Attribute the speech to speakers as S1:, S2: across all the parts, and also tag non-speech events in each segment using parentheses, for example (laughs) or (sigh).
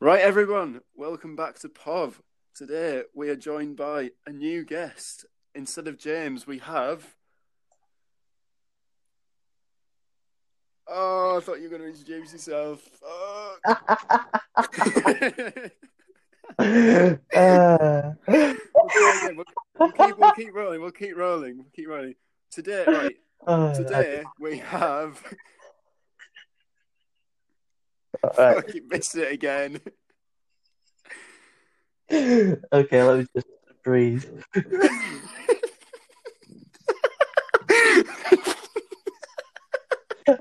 S1: Right, everyone, welcome back to POV. Today we are joined by a new guest. Instead of James, we have. Oh, I thought you were going to introduce yourself. Oh.
S2: Uh,
S1: We'll. We'll- we'll keep, we'll keep rolling. We'll keep rolling. We'll keep rolling. Today, right.
S2: uh,
S1: Today we have.
S2: Right.
S1: Keep (laughs) missing it again.
S2: Okay, let me just breathe.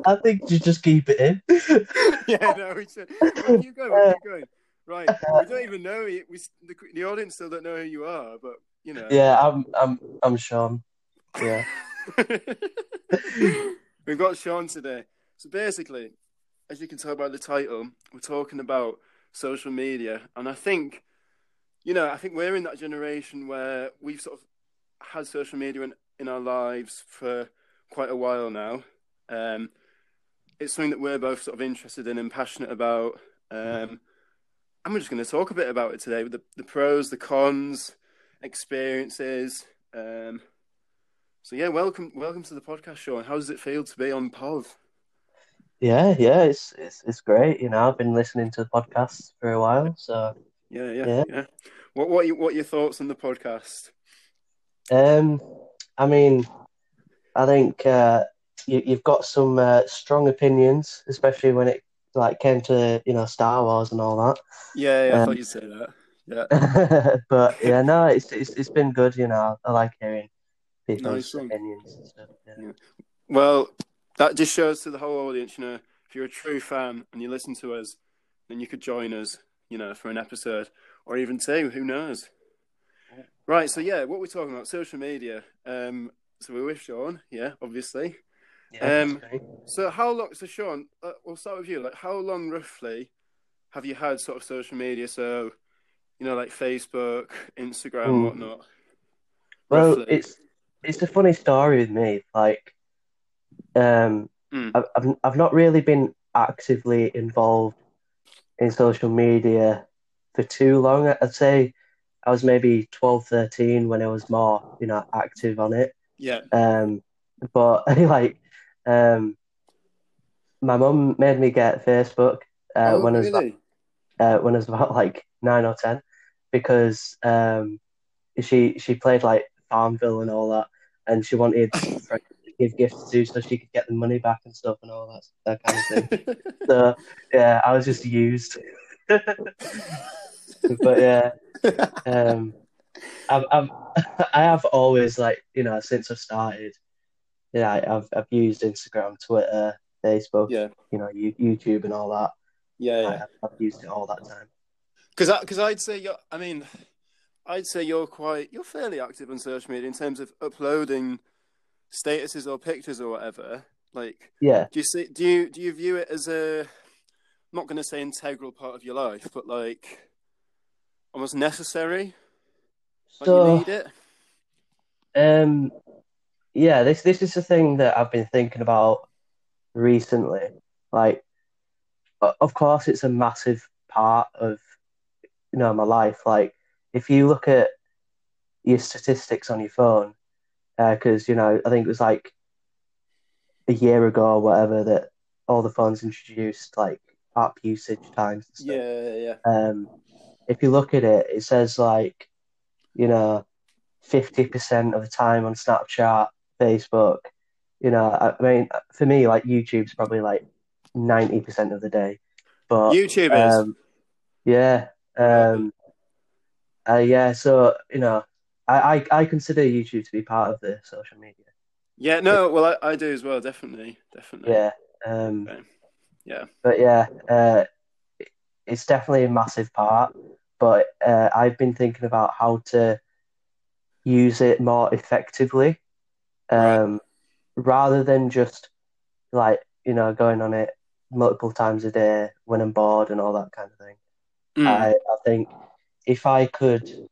S2: I think you just keep it in. (laughs)
S1: yeah, no, we should. We'll keep going. Keep going. Right, we don't even know. you- We the, the audience still don't know who you are, but you know.
S2: Yeah, I'm I'm I'm Sean. Yeah. (laughs)
S1: We've got Sean today. So basically, as you can tell by the title, we're talking about social media, and I think, you know, I think we're in that generation where we've sort of had social media in, in our lives for quite a while now. Um, it's something that we're both sort of interested in and passionate about. Um, and we're just going to talk a bit about it today with the, the pros, the cons, experiences. Um, so yeah, welcome, welcome to the podcast, Sean. How does it feel to be on POV?
S2: Yeah, yeah, it's it's it's great. You know, I've been listening to the podcast for a while, so
S1: Yeah, yeah, yeah.
S2: Yeah.
S1: What, what, are you, what are your thoughts on the podcast?
S2: um, I mean, I think uh, you you've got some uh, strong opinions, especially when it like came to you know Star Wars and all that.
S1: Yeah, yeah, I
S2: Um,
S1: thought you'd say that. Yeah, (laughs)
S2: but yeah, no, it's, it's it's been good. You know, I like hearing people's
S1: Nice
S2: opinions and stuff. Yeah.
S1: Well, that just shows to the whole audience, you know, if you're a true fan and you listen to us, then you could join us, you know, for an episode or even two. Who knows? Right. So yeah, what we're talking about, social media. Um, so we're with Sean. Yeah, obviously.
S2: Yeah,
S1: Um. So how long? So Sean, uh, we'll start with you. Like, how long roughly have you had sort of social media? So, you know, like Facebook, Instagram,
S2: Hmm.
S1: whatnot.
S2: Well,
S1: roughly?
S2: it's it's a funny story with me. Like, um,
S1: Mm.
S2: I've I've I've not really been actively involved in social media for too long. I'd say I was maybe 12, 13 when I was more, you know, active on it.
S1: Yeah.
S2: Um, but (laughs) like, um, my mum made me get Facebook uh,
S1: oh,
S2: when I was
S1: really?
S2: uh, when I was about like nine or ten because um, she she played like Farmville and all that, and she wanted (laughs) friends give gifts to so she could get the money back and stuff and all that that kind of thing. (laughs) so yeah, I was just used. (laughs) but yeah, um, I've, I've (laughs) I have always like you know since I've started, yeah, I- I've I've used Instagram, Twitter, Facebook,
S1: yeah.
S2: you know, You- YouTube and all that.
S1: Yeah, yeah.
S2: I, I've used it all that time.
S1: Because because I'd say you're. I mean, I'd say you're quite. You're fairly active on social media in terms of uploading statuses or pictures or whatever. Like,
S2: Yeah.
S1: do you see? Do you do you view it as a? I'm not going to say integral part of your life, but like almost necessary. Like you
S2: So,
S1: need it.
S2: um, yeah, this this is the thing that I've been thinking about recently. Like, of course, it's a massive part of you know my life. Like, if you look at your statistics on your phone, because you know, I think it was like a year ago or whatever that all the phones introduced like app usage times and stuff.
S1: Yeah, yeah.
S2: um, if you look at it, it says like, you know, 50% of the time on Snapchat, Facebook, you know, I, mean, for me, like YouTube's probably like 90% of the day. But,
S1: YouTubers.
S2: um, yeah, um, uh, yeah, so, you know, I, I, I consider YouTube to be part of the social media.
S1: yeah, no. Well, I, I do as well. Definitely, definitely.
S2: Yeah. Um,
S1: Okay. Yeah.
S2: But yeah, uh, it's definitely a massive part. But uh, I've been thinking about how to use it more effectively, um, rather than just like you know going on it multiple times a day when I'm bored and all that kind of thing.
S1: Mm.
S2: I, I think if I could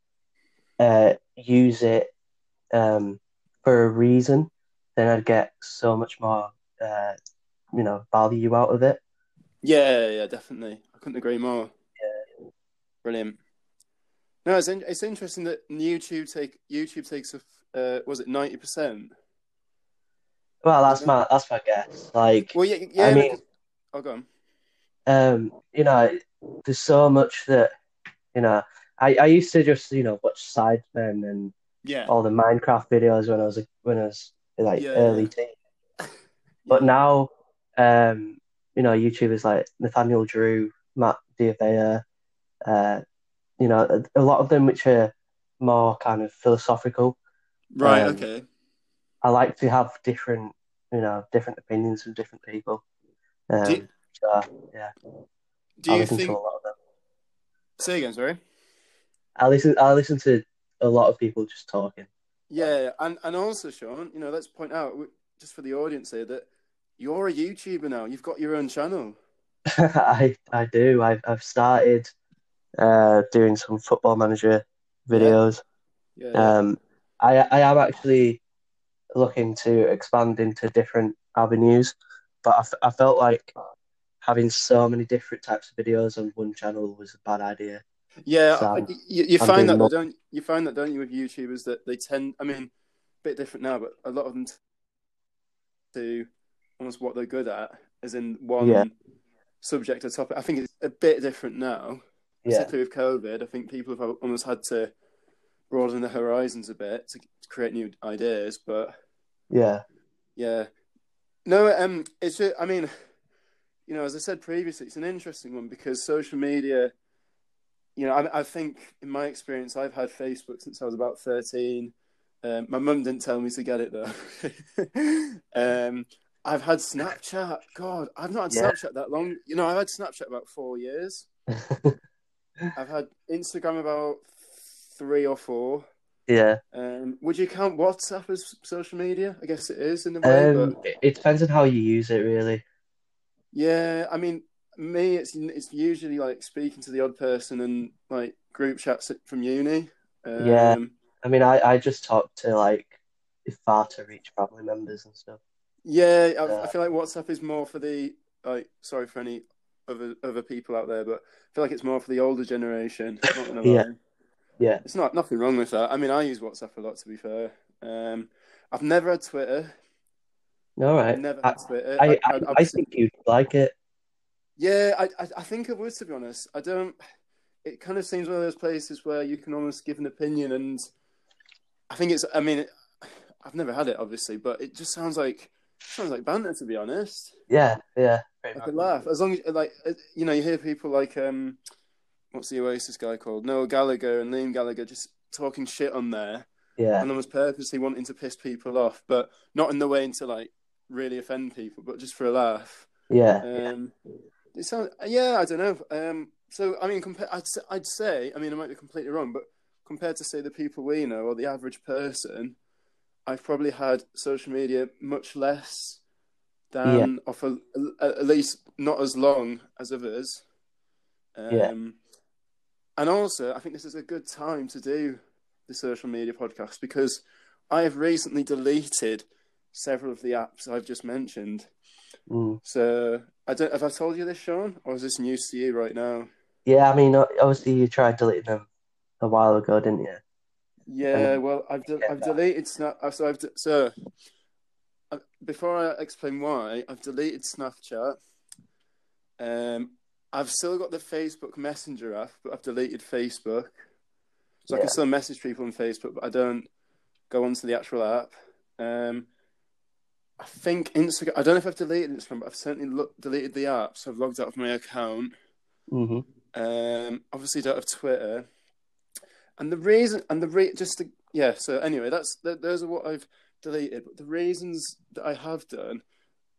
S2: uh, use it um, for a reason, then I'd get so much more, uh, you know, value out of it.
S1: Yeah, yeah, definitely. I couldn't agree more. Brilliant. No, it's in, it's interesting that YouTube take YouTube takes a uh, was it ninety percent?
S2: Well, that's my that's my guess. Like,
S1: Well, yeah, yeah.
S2: I mean-
S1: 'cause- oh, go on.
S2: um, you know, there's so much that you know. I, I used to just you know watch Sidemen and
S1: Yeah,
S2: all the Minecraft videos when I was when I was like
S1: Yeah,
S2: early
S1: yeah.
S2: teen. (laughs) But now, um, you know, YouTubers like Nathaniel Drew, Matt D'Avella, uh, you know, a, a lot of them which are more kind of philosophical.
S1: right.
S2: um,
S1: okay.
S2: I like to have different, you know, different opinions from different people. Um,
S1: Do you-
S2: so yeah,
S1: Do
S2: I
S1: you
S2: listen
S1: think?
S2: to a lot of them.
S1: Say again. Sorry.
S2: I listen. I listen to a lot of people just talking.
S1: Yeah, and and also, Sean, you know, let's point out just for the audience here that you're a YouTuber now. You've got your own channel. (laughs)
S2: I I do. I've I've started uh, doing some football manager videos.
S1: Yeah.
S2: Um, I I am actually looking to expand into different avenues, but I, f- I felt like having so many different types of videos on one channel was a bad idea.
S1: Yeah, you, you find that
S2: more-
S1: don't you find that don't you with YouTubers that they tend I mean a bit different now, but a lot of them t- do almost what they're good at, as in one
S2: Yeah.
S1: subject or topic. I think it's a bit different now,
S2: Yeah,
S1: particularly with COVID. I think people have almost had to broaden their horizons a bit to, to create new ideas. But
S2: yeah,
S1: yeah, no, um, it's ju- I mean, you know, as I said previously, it's an interesting one because social media. You know, I, I think in my experience, I've had Facebook since I was about thirteen. Um, my mum didn't tell me to get it though. (laughs) um, I've had Snapchat. God, I've not had
S2: Yeah.
S1: Snapchat that long. You know, I've had Snapchat about four years. (laughs) I've had Instagram about three or four.
S2: yeah.
S1: Um, would you count WhatsApp as social media? I guess it is in a way,
S2: Um, it, it depends on how you use it, really.
S1: Yeah, I mean, me, it's it's usually like speaking to the odd person and like group chats from uni. Um,
S2: Yeah. I mean, I, I just talk to like far to reach family members and stuff.
S1: yeah. I, I feel like WhatsApp is more for the like. Sorry for any other other people out there, but I feel like it's more for the older generation. Not gonna (laughs) lie.
S2: Yeah. Yeah.
S1: It's not nothing wrong with that. I mean, I use WhatsApp a lot. To be fair, um, I've never had Twitter.
S2: All right.
S1: I've never
S2: I,
S1: had Twitter.
S2: I, I,
S1: I'd
S2: I think you'd like it.
S1: Yeah, I, I I think I would to be honest. I don't. It kind of seems one of those places where you can almost give an opinion, and I think it's. I mean, I've never had it obviously, but it just sounds like sounds like banter to be honest.
S2: Yeah, yeah.
S1: I could laugh as long as like uh, you know you hear people like um, what's the Oasis guy called Noel Gallagher and Liam Gallagher just talking shit on there
S2: Yeah,
S1: and almost purposely wanting to piss people off, but not in the way to like really offend people, but just for a laugh.
S2: yeah,
S1: Um, it sounds, yeah, I don't know. Um, so I mean, compa- I'd say, I'd say, I mean, I might be completely wrong, but compared to say the people we know or the average person, I've probably had social media much less than, or for at least not as long as others. Um,
S2: Yeah.
S1: And also, I think this is a good time to do the social media podcast because I have recently deleted several of the apps I've just mentioned.
S2: Mm.
S1: So I don't have I told you this, Sean, or is this news to you right now?
S2: yeah. I mean, obviously you tried deleting them a while ago, didn't you?
S1: Yeah,
S2: Um,
S1: well, I've de- I've
S2: that-
S1: deleted Snap. uh, So I've de- so uh, before I explain why, I've deleted Snapchat. Um, I've still got the Facebook Messenger app, but I've deleted Facebook. So I can still message people on Facebook, but I don't go onto the actual app. Um, I think Instagram. I don't know if I've deleted Instagram, but I've certainly lo- deleted the app. So I've logged out of my account.
S2: hmm
S1: Um, obviously, don't have Twitter, and the reason and the re- just to, yeah. So anyway, that's th- those are what I've deleted. But the reasons that I have done,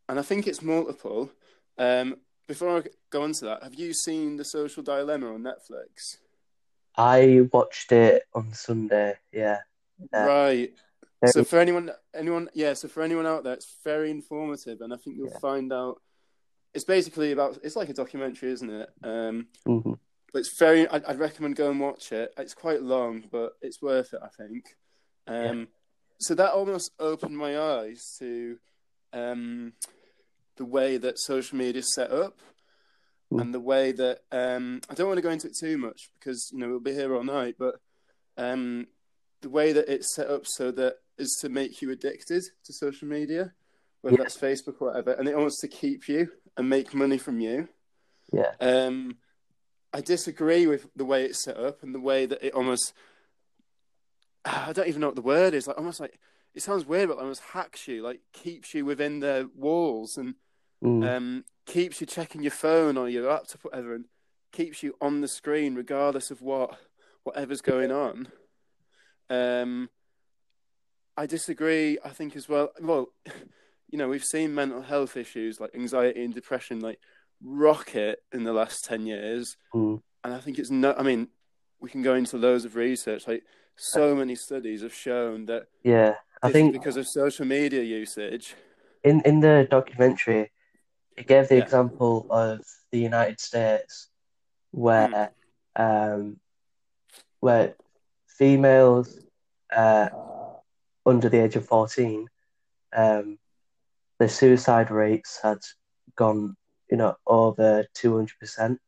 S1: and I think it's multiple. Um, before I go on to that, have you seen the Social Dilemma on Netflix?
S2: I watched it on Sunday. Yeah. Yeah.
S1: Right. So for anyone, anyone, yeah. So for anyone out there, it's very informative, and I think you'll
S2: Yeah.
S1: find out. It's basically about. It's like a documentary, isn't it? Um,
S2: hmm
S1: but it's very. I'd, I'd recommend go and watch it. It's quite long, but it's worth it. I think. Um, So that almost opened my eyes to um, the way that social media is set up,
S2: Mm.
S1: and the way that um, I don't want to go into it too much because you know we'll be here all night, but um, the way that it's set up so that is to make you addicted to social media, whether
S2: Yeah.
S1: that's Facebook or whatever, and it wants to keep you and make money from you.
S2: Yeah.
S1: Um, I disagree with the way it's set up and the way that it almost. I don't even know what the word is. Like almost like it sounds weird, but almost hacks you, like keeps you within their walls and
S2: Mm.
S1: um, keeps you checking your phone or your laptop, whatever, and keeps you on the screen regardless of what whatever's going on. Um, I disagree. I think as well. Well, (laughs) you know, we've seen mental health issues like anxiety and depression like rocket in the last ten years,
S2: Mm.
S1: and I think it's no. I mean, we can go into loads of research. Like, so many studies have shown that
S2: Yeah, I think
S1: because of social media usage.
S2: in in the documentary, it gave the
S1: Yeah.
S2: example of the United States, where um, where females uh, under the age of fourteen, um, the suicide rates had gone, you know, over two hundred percent,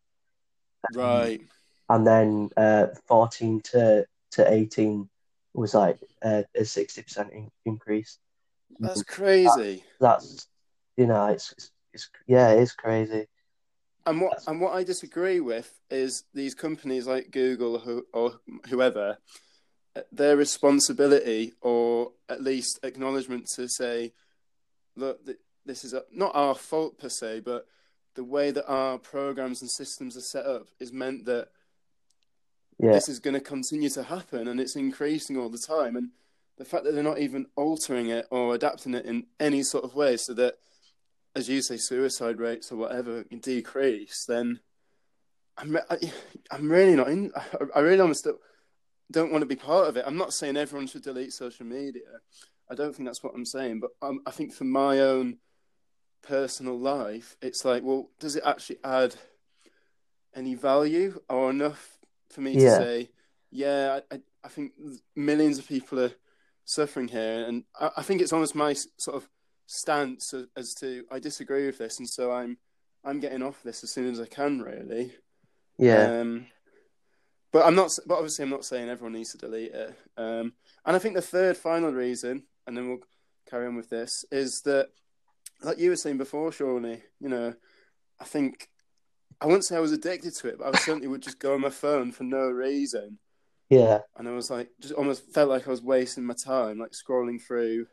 S1: Right.
S2: and then uh, fourteen to to eighteen was like uh, a sixty percent increase.
S1: That's crazy.
S2: That's you know, it's, it's it's yeah, it is crazy.
S1: And what and what I disagree with is these companies like Google who, or whoever, their responsibility or at least acknowledgement to say, look, this is a, not our fault per se, but the way that our programs and systems are set up is meant that
S2: Yeah,
S1: this is going to continue to happen and it's increasing all the time. And the fact that they're not even altering it or adapting it in any sort of way so that, as you say, suicide rates or whatever decrease, then I'm, re- I, I'm really not in. I, I really almost don't, want to be part of it. I'm not saying everyone should delete social media. I don't think that's what I'm saying. But um, I think for my own personal life, it's like, well, does it actually add any value or enough for me
S2: Yeah.
S1: to say, yeah, I, I, I think millions of people are suffering here, and I, I think it's almost my sort of stance as, as to I disagree with this, and so I'm I'm getting off this as soon as I can, really.
S2: yeah,
S1: Um, but I'm not. But obviously, I'm not saying everyone needs to delete it. Um, and I think the third final reason, and then we'll carry on with this, is that, like you were saying before, Shawnee, you know, I think I wouldn't say I was addicted to it, but I certainly would just go on my phone for no reason,
S2: yeah,
S1: and I was like, just almost felt like I was wasting my time, like scrolling through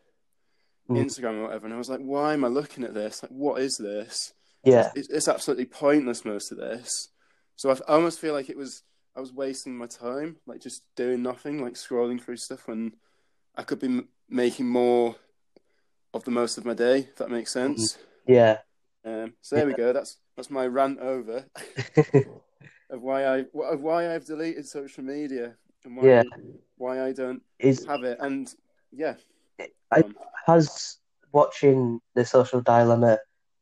S2: Mm.
S1: Instagram or whatever, and I was like, why am I looking at this? Like, what is this?
S2: yeah,
S1: it's, it's absolutely pointless most of this. So I, I almost feel like it was I was wasting my time, like just doing nothing, like scrolling through stuff when I could be m- making more of the most of my day. If that makes sense.
S2: yeah.
S1: Um, so there we go. That's that's my rant over (laughs) of why I of why I've deleted social media and why
S2: Yeah.
S1: why I don't
S2: Is
S1: have it. And yeah,
S2: I-
S1: um,
S2: has watching the social dilemma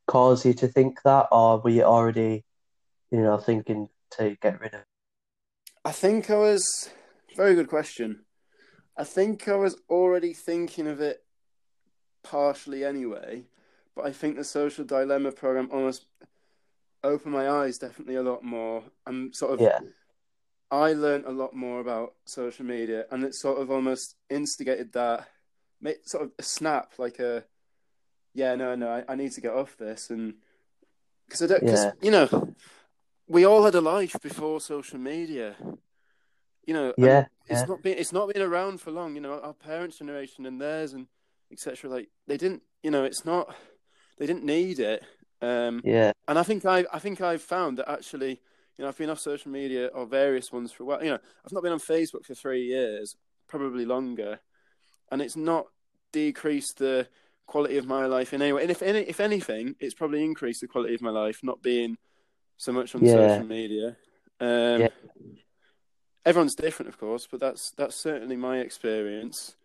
S2: caused you to think that, or were you already, you know, thinking to get rid of?
S1: I think I was very good question. I think I was already thinking of it partially anyway, but I think the social dilemma program almost opened my eyes definitely a lot more. I'm sort of
S2: Yeah,
S1: I learned a lot more about social media, and it sort of almost instigated that, made sort of a snap, like a, yeah, no, no, I, I need to get off this, and because I don't, because
S2: Yeah.
S1: you know, we all had a life before social media, you know,
S2: yeah,
S1: it's
S2: yeah,
S1: not been it's not been around for long, you know, our parents' generation and theirs and etc. Like they didn't, you know, it's not, they didn't need it, um,
S2: yeah,
S1: and I think I I think I've found that actually, you know, I've been off social media or various ones for a while. You know, I've not been on Facebook for three years, probably longer, and it's not decreased the quality of my life in any way. And if any, if anything, it's probably increased the quality of my life, not being so much on
S2: Yeah.
S1: social media. Um,
S2: Yeah.
S1: Everyone's different, of course, but that's that's certainly my experience.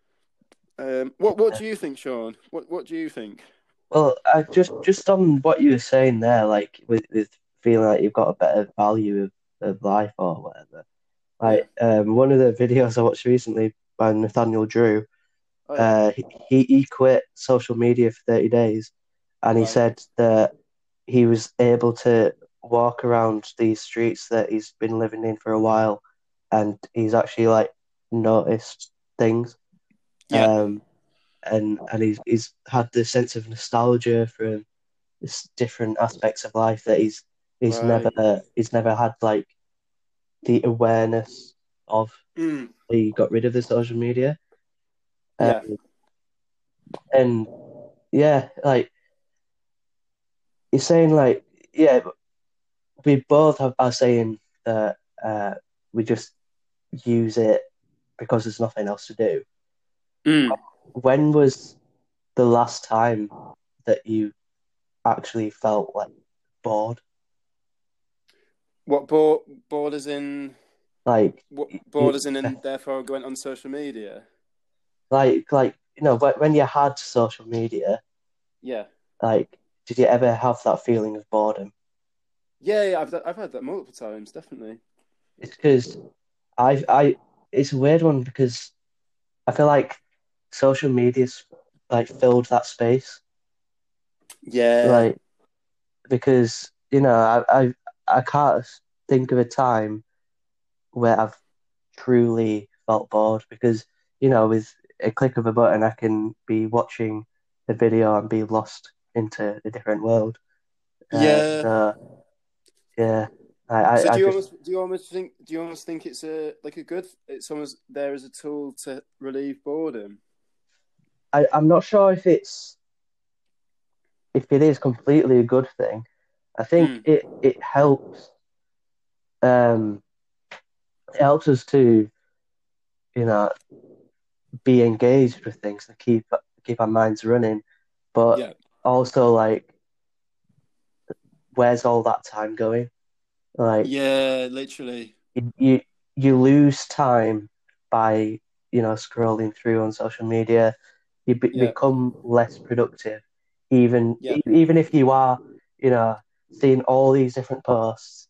S1: Um, what what do you think, Sean? What what do you think?
S2: Well, I just just on what you were saying there, like with, with feeling like you've got a better value of, of life or whatever. Like um, one of the (laughs) videos I watched recently by Nathaniel Drew,
S1: Oh, yeah.
S2: uh, he he quit social media for 30 days, and he
S1: Right.
S2: said that he was able to walk around these streets that he's been living in for a while, and he's actually like noticed things.
S1: Yeah.
S2: Um, and and he's he's had this sense of nostalgia from this different aspects of life that he's he's
S1: Right.
S2: never he's never had like the awareness of.
S1: Mm.
S2: He got rid of the social media.
S1: Yeah.
S2: Um, and yeah, like you're saying, like yeah, we both have, are saying that uh, we just use it because there's nothing else to do.
S1: Mm.
S2: When was the last time that you actually felt like bored?
S1: What bored borders in?
S2: Like,
S1: What borders in, and therefore went on social media?
S2: like, like you know, when when you had social media,
S1: Yeah.
S2: like, did you ever have that feeling of boredom?
S1: Yeah, yeah, I've I've had that multiple times, definitely.
S2: It's because I, I, it's a weird one because I feel like social media's like filled that space.
S1: Yeah.
S2: like because you know I, I I can't think of a time where I've truly felt bored because you know with a click of a button I can be watching a video and be lost into a different world. Uh,
S1: Yeah.
S2: so, yeah. I, I,
S1: so
S2: I
S1: do you
S2: just,
S1: almost do you almost think do you almost think it's a like a good it's almost there as a tool to relieve boredom?
S2: I, I'm not sure if it's if it is completely a good thing. I think
S1: Mm.
S2: it it helps um it helps us to you know be engaged with things and keep keep our minds running. But
S1: Yeah.
S2: also like where's all that time going? Like
S1: Yeah, literally.
S2: you, you lose time by you know scrolling through on social media. You be-
S1: Yeah.
S2: become less productive, even
S1: Yeah.
S2: even if you are you know seeing all these different posts.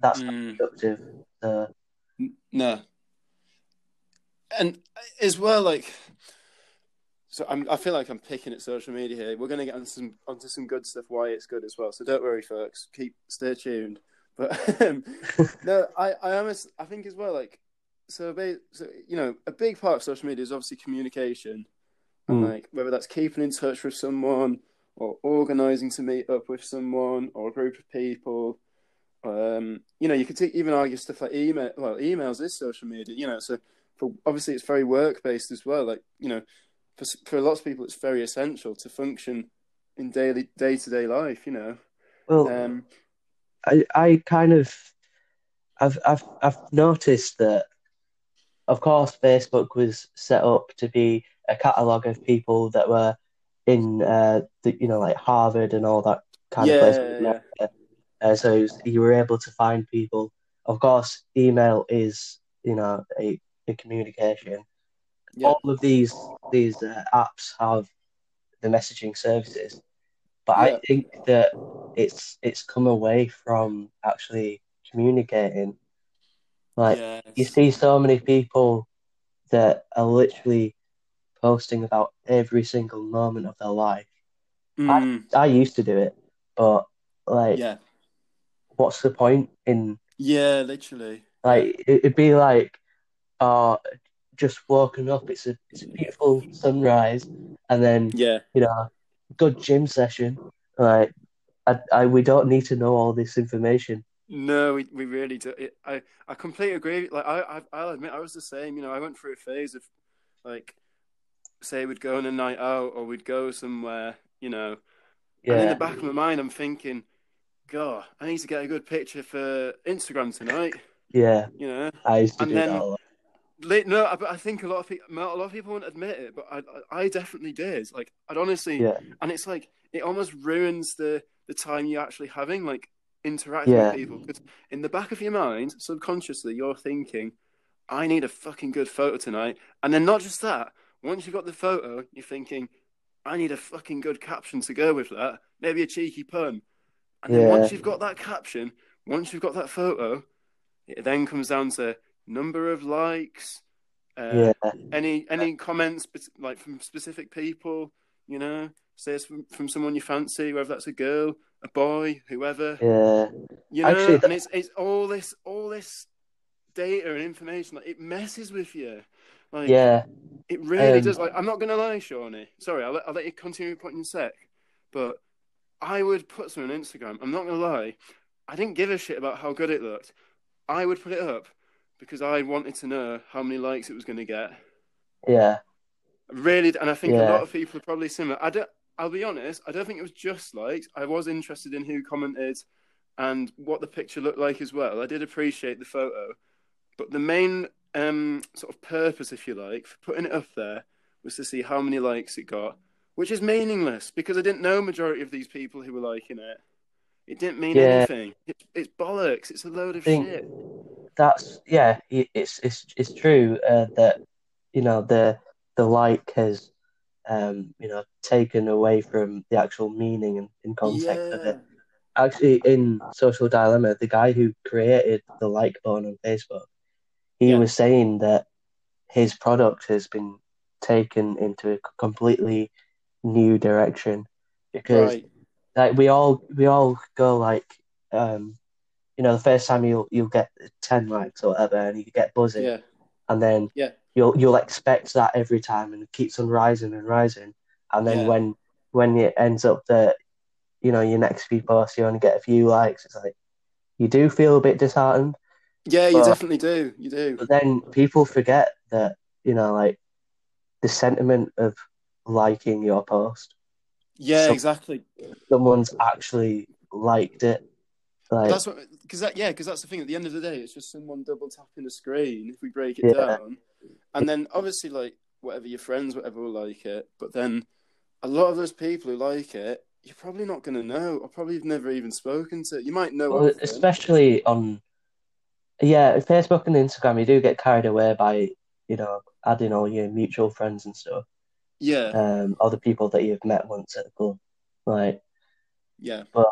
S2: That's not
S1: Mm.
S2: productive.
S1: N- No. And as well, like, so I'm, I feel like I'm picking at social media here. We're going to get onto some onto some good stuff. Why it's good as well. So don't worry, folks. Keep stay tuned. But um, (laughs) no, I I almost I think as well like so, so you know a big part of social media is obviously communication, and
S2: Mm.
S1: like whether that's keeping in touch with someone or organizing to meet up with someone or a group of people. Um, you know, you could take, even argue stuff like email. Well, emails is social media. You know, so for obviously it's very work based as well. Like you know, for for lots of people, it's very essential to function in daily day to day life. You know,
S2: well,
S1: um,
S2: I I kind of I've I've I've noticed that of course Facebook was set up to be a catalogue of people that were in uh the you know like Harvard and all that kind of place.
S1: yeah, yeah,
S2: Uh, so was- you were able to find people. Of course, email is you know a, a communication.
S1: Yeah,
S2: All of these these uh, apps have the messaging services, but
S1: Yeah.
S2: I think that it's it's come away from actually communicating. Like
S1: yes.
S2: you see so many people that are literally posting about every single moment of their life.
S1: Mm,
S2: I used to do it, but like,
S1: yeah,
S2: what's the point in
S1: yeah, literally.
S2: like it, it'd be like, uh, just woken up. It's a it's a beautiful sunrise, and then
S1: Yeah,
S2: you know, good gym session. Like, I, I we don't need to know all this information.
S1: no, we we really do. It, I I completely agree. Like I, I I'll admit I was the same. You know, I went through a phase of like, say we'd go on a night out or we'd go somewhere. You know, and in the back of my mind, I'm thinking, God, I need to get a good picture for Instagram tonight.
S2: yeah.
S1: You know,
S2: I used to
S1: And
S2: do
S1: then-
S2: that a lot.
S1: Li- no, I- but I think a lot of people, a lot of people won't admit it, but I, I I definitely did. Like, I'd honestly,
S2: Yeah,
S1: and it's like it almost ruins the the time you're actually having, like interacting
S2: Yeah.
S1: with people. Because in the back of your mind, subconsciously, you're thinking, I need a fucking good photo tonight, and then not just that. Once you've got the photo, you're thinking, I need a fucking good caption to go with that. Maybe a cheeky pun. And then
S2: Yeah.
S1: once you've got that caption, once you've got that photo, it then comes down to number of likes, uh,
S2: yeah,
S1: any any comments like from specific people, you know, say it's from, from someone you fancy, whether that's a girl, a boy, whoever.
S2: Yeah.
S1: You know,
S2: Actually,
S1: and it's it's all this all this data and information. Like it messes with you. Like
S2: Yeah.
S1: it really
S2: Um,
S1: does. Like I'm not gonna lie, Shawnee. Sorry, I'll let, I'll let you continue your point in a sec. But I would put some on Instagram. I'm not gonna lie. I didn't give a shit about how good it looked. I would put it up because I wanted to know how many likes it was gonna get.
S2: Yeah.
S1: Really, and I think a lot of people are probably similar. I don't. I'll be honest. I don't think it was just likes. I was interested in who commented and what the picture looked like as well. I did appreciate the photo, but the main um, sort of purpose, if you like, for putting it up there was to see how many likes it got, which is meaningless because I didn't know majority of these people who were liking it. It didn't mean
S2: Yeah.
S1: anything. It, it's bollocks. It's a load of
S2: Think-
S1: shit.
S2: That's yeah. It's it's it's true uh, that you know the the like has um you know taken away from the actual meaning and, and context of it. Actually, in Social Dilemma, the guy who created the like button on Facebook, he
S1: Yeah.
S2: was saying that his product has been taken into a completely new direction because
S1: Right.
S2: like we all we all go like um you know the first time you'll you'll get 10 likes or whatever and you get buzzing
S1: Yeah.
S2: and then
S1: Yeah.
S2: you'll you'll expect that every time and it keeps on rising and rising and then
S1: Yeah.
S2: when when it ends up that you know your next few posts you only get a few likes it's like you do feel a bit disheartened
S1: Yeah, you definitely do. You do.
S2: but then people forget that you know like the sentiment of liking your post
S1: Yeah,
S2: So-
S1: exactly.
S2: someone's actually liked it like
S1: That's what, because that, yeah, because that's the thing. At the end of the day, it's just someone double tapping the screen if we break it
S2: Yeah.
S1: down, and then obviously like whatever your friends, whatever will like it. But then a lot of those people who like it, you're probably not going to know, or probably have never even spoken to. You might know,
S2: Well, especially on yeah, Facebook and Instagram, you do get carried away by you know adding all your mutual friends and stuff,
S1: yeah,
S2: um, or the people that you've met once at the club. Like,
S1: yeah,
S2: but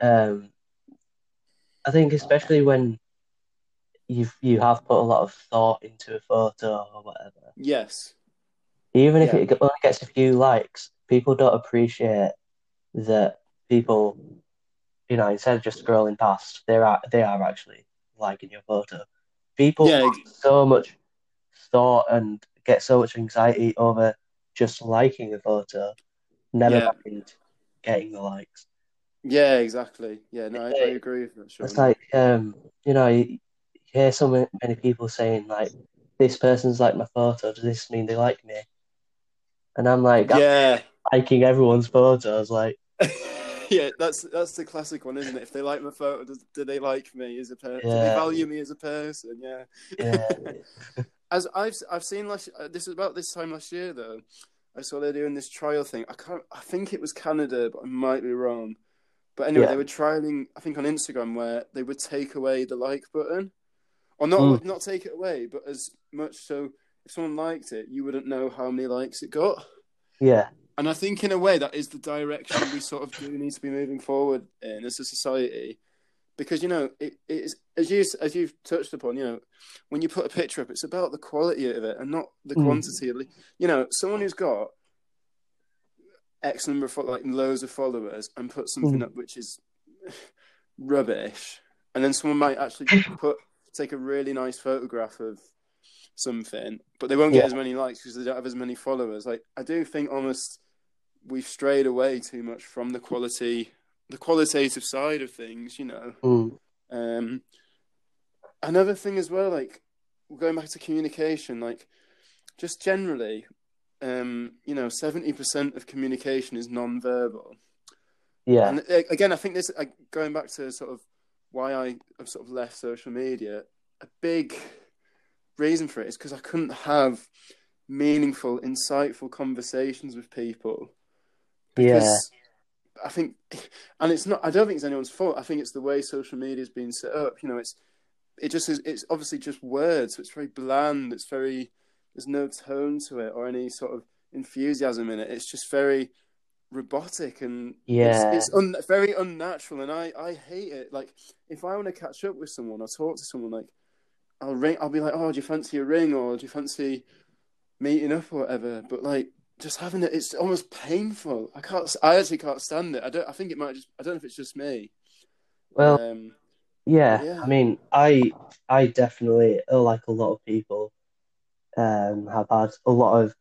S2: um, I think especially when you've you have put a lot of thought into a photo or whatever,
S1: yes,
S2: even if
S1: Yeah.
S2: it only gets a few likes, people don't appreciate that people, you know, instead of just scrolling past, they are they are actually liking your photo. People
S1: Yeah,
S2: put so much thought and get so much anxiety over just liking a photo, never
S1: Yeah.
S2: mind getting the likes.
S1: Yeah, exactly. Yeah, no, I, I agree with that. Sean.
S2: It's like um, you know, you, hear so many, many people saying like, "This person's like my photo. Does this mean they like me?" And I'm like, I'm
S1: yeah,
S2: liking everyone's photos. Like, (laughs)
S1: yeah, that's that's the classic one, isn't it? If they like my photo, does, do they like me as a person? Do they value me as a person? Yeah.
S2: yeah, (laughs)
S1: As I've I've seen last uh, this is about this time last year though. I saw they're doing this trial thing. I can't. I think it was Canada, but I might be wrong. But anyway,
S2: Yeah.
S1: they were trialing. I think on Instagram where they would take away the like button, or not
S2: Mm.
S1: not take it away, but as much so if someone liked it, you wouldn't know how many likes it got.
S2: yeah,
S1: And I think in a way that is the direction we sort of do need to be moving forward in as a society, because you know it is as you as you've touched upon. You know, when you put a picture up, it's about the quality of it and not the
S2: Mm.
S1: quantity. Of, you know, someone who's got X number of like loads of followers and put something
S2: Mm.
S1: up which is (laughs) rubbish, and then someone might actually (laughs) put take a really nice photograph of something, but they won't get
S2: Yeah.
S1: as many likes because they don't have as many followers. Like I do think almost we've strayed away too much from the quality, the qualitative side of things. You know,
S2: mm,
S1: um, another thing as well, like going back to communication, like just generally, um, you know, seventy percent of communication is non-verbal.
S2: yeah,
S1: And uh, again, I think this going back to sort of why I have sort of left social media. A big reason for it is because I couldn't have meaningful, insightful conversations with people. Because I think, and it's not. I don't think it's anyone's fault. I think it's the way social media has been set up. You know, it's it just is. It's obviously just words. So it's very bland. It's very. There's no tone to it or any sort of enthusiasm in it. It's just very robotic and
S2: Yeah.
S1: it's, it's un, very unnatural and I, I hate it like if I want to catch up with someone or talk to someone like I'll ring I'll be like oh do you fancy a ring or do you fancy meeting up or whatever but like just having it. It's almost painful. I can't. I actually can't stand it. I don't. I think it might just. I don't know if it's just me.
S2: Well,
S1: Um,
S2: Yeah,
S1: Yeah.
S2: I mean, I I definitely like a lot of people um have had a lot of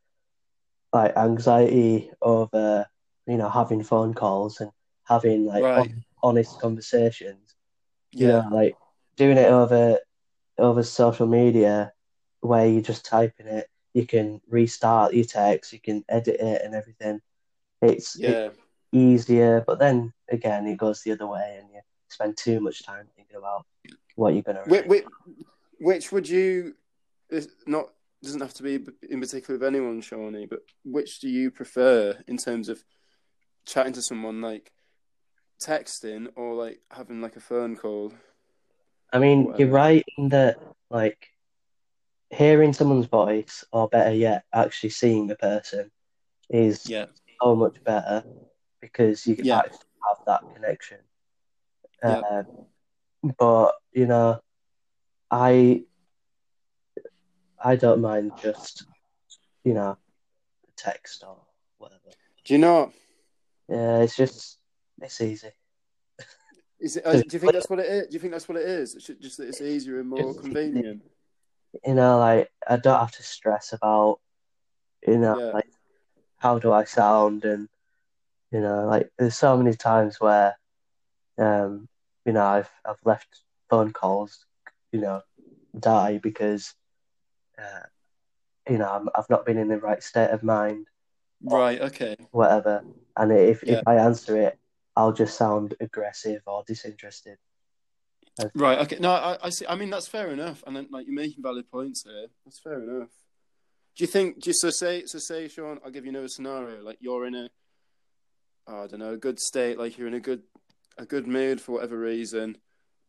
S2: like anxiety over you know having phone calls and having like
S1: Right.
S2: honest conversations. You
S1: yeah.
S2: know, like doing it over over social media where you're just typing it, you can restart your text, you can edit it and everything. It's
S1: Yeah.
S2: easier, but then again, it goes the other way, and you spend too much time thinking about what you're gonna
S1: Which, which, which would you? It's not doesn't have to be in particular with anyone, Shawnee. But which do you prefer in terms of chatting to someone, like texting or like having like a phone call?
S2: I mean, you're right in that, like, hearing someone's voice, or better yet, actually seeing the person, is
S1: Yeah.
S2: so much better because you can
S1: Yeah.
S2: actually have that connection.
S1: Yeah.
S2: Uh, but you know, I I don't mind just you know text or whatever.
S1: Do you know?
S2: Yeah, it's just it's easy.
S1: Is it? Uh, (laughs) do you think that's what it is? Do you think that's what it is? It's just that it's easier and more
S2: Just-
S1: convenient.
S2: You know, like I don't have to stress about you know
S1: Yeah.
S2: like how do I sound and you know like there's so many times where um you know I've I've left phone calls you know die because uh, you know I'm, I've not been in the right state of mind
S1: Right. Okay.
S2: whatever and if
S1: Yeah.
S2: if I answer it I'll just sound aggressive or disinterested
S1: Right. Okay. No, I, I see. I mean, that's fair enough, and then, like you're making valid points here. That's fair enough. Do you think? Just so say, so say, Sean. I'll give you another scenario. Like you're in a, oh, I don't know, a good state. Like you're in a good, a good mood for whatever reason.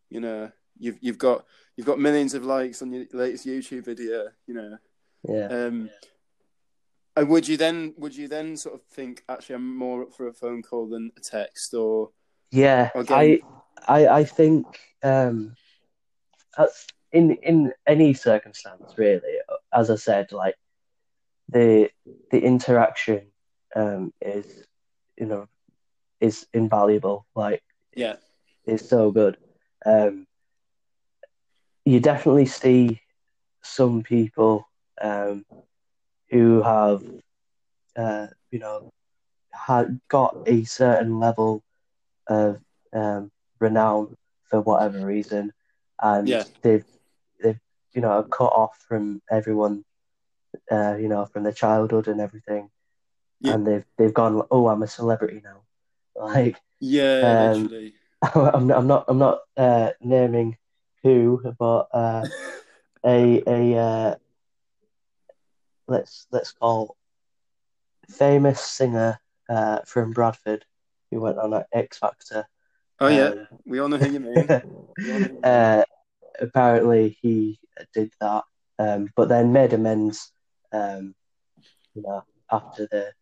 S1: You know, you've you've got you've got millions of likes on your latest YouTube video. You know,
S2: yeah.
S1: Um, and would you then would you then sort of think actually I'm more up for a phone call than a text or
S2: yeah I I I think um in in any circumstance really as I said like the the interaction um is you know is invaluable like
S1: yeah.
S2: is so good. Um you definitely see some people um who have uh you know had got a certain level of um renown for whatever reason and
S1: Yeah.
S2: they've they've you know cut off from everyone uh you know from their childhood and everything
S1: Yeah.
S2: and they've they've gone oh I'm a celebrity now (laughs) like
S1: yeah
S2: Um, (laughs) I'm not, I'm not I'm not uh, naming who, but uh, a a uh, let's let's call famous singer uh, from Bradford who went on X Factor.
S1: oh yeah
S2: Um, (laughs)
S1: we all know who you mean.
S2: uh, apparently he did that, um, but then made amends. Um, you know, after the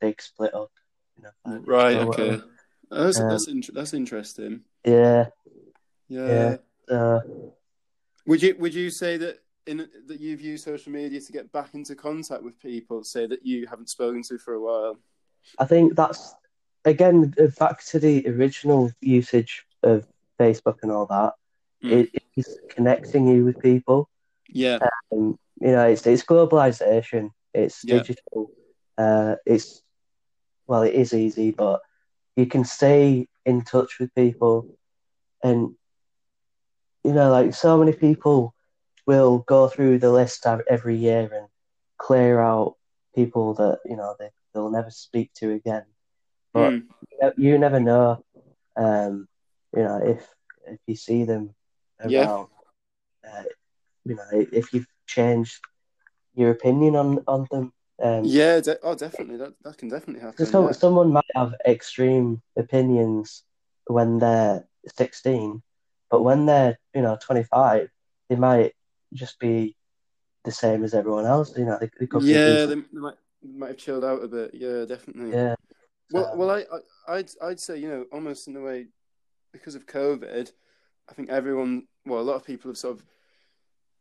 S2: big split up. You know,
S1: Right. Okay. Oh, that's
S2: Um,
S1: that's, int- that's interesting.
S2: Yeah.
S1: Yeah.
S2: Yeah. Uh,
S1: Would you Would you say that in that you've used social media to get back into contact with people, say that you haven't spoken to for a while?
S2: I think that's again back to the original usage of Facebook and all that.
S1: Mm.
S2: It is connecting you with people.
S1: Yeah.
S2: And you know, it's it's globalization. It's
S1: Yeah.
S2: digital. Uh, it's well, it is easy, but you can stay in touch with people, and you know, like so many people will go through the list every year and clear out people that you know they they'll never speak to again. But
S1: Mm.
S2: you never know, um, you know, if if you see them around,
S1: Yeah.
S2: uh, you know, if you've changed your opinion on on them. Um,
S1: Yeah. De- oh, definitely. That that can definitely happen.
S2: some,
S1: yeah.
S2: someone might have extreme opinions when they're 16, but when they're, you know, 25, they might just be the same as everyone else. You know, they, they could
S1: Yeah. They, they might might have chilled out a bit. Yeah. Definitely.
S2: yeah.
S1: Well,
S2: So-
S1: well, I, I, I'd, I'd say, you know, almost in a way, because of COVID, I think everyone, well, a lot of people have sort of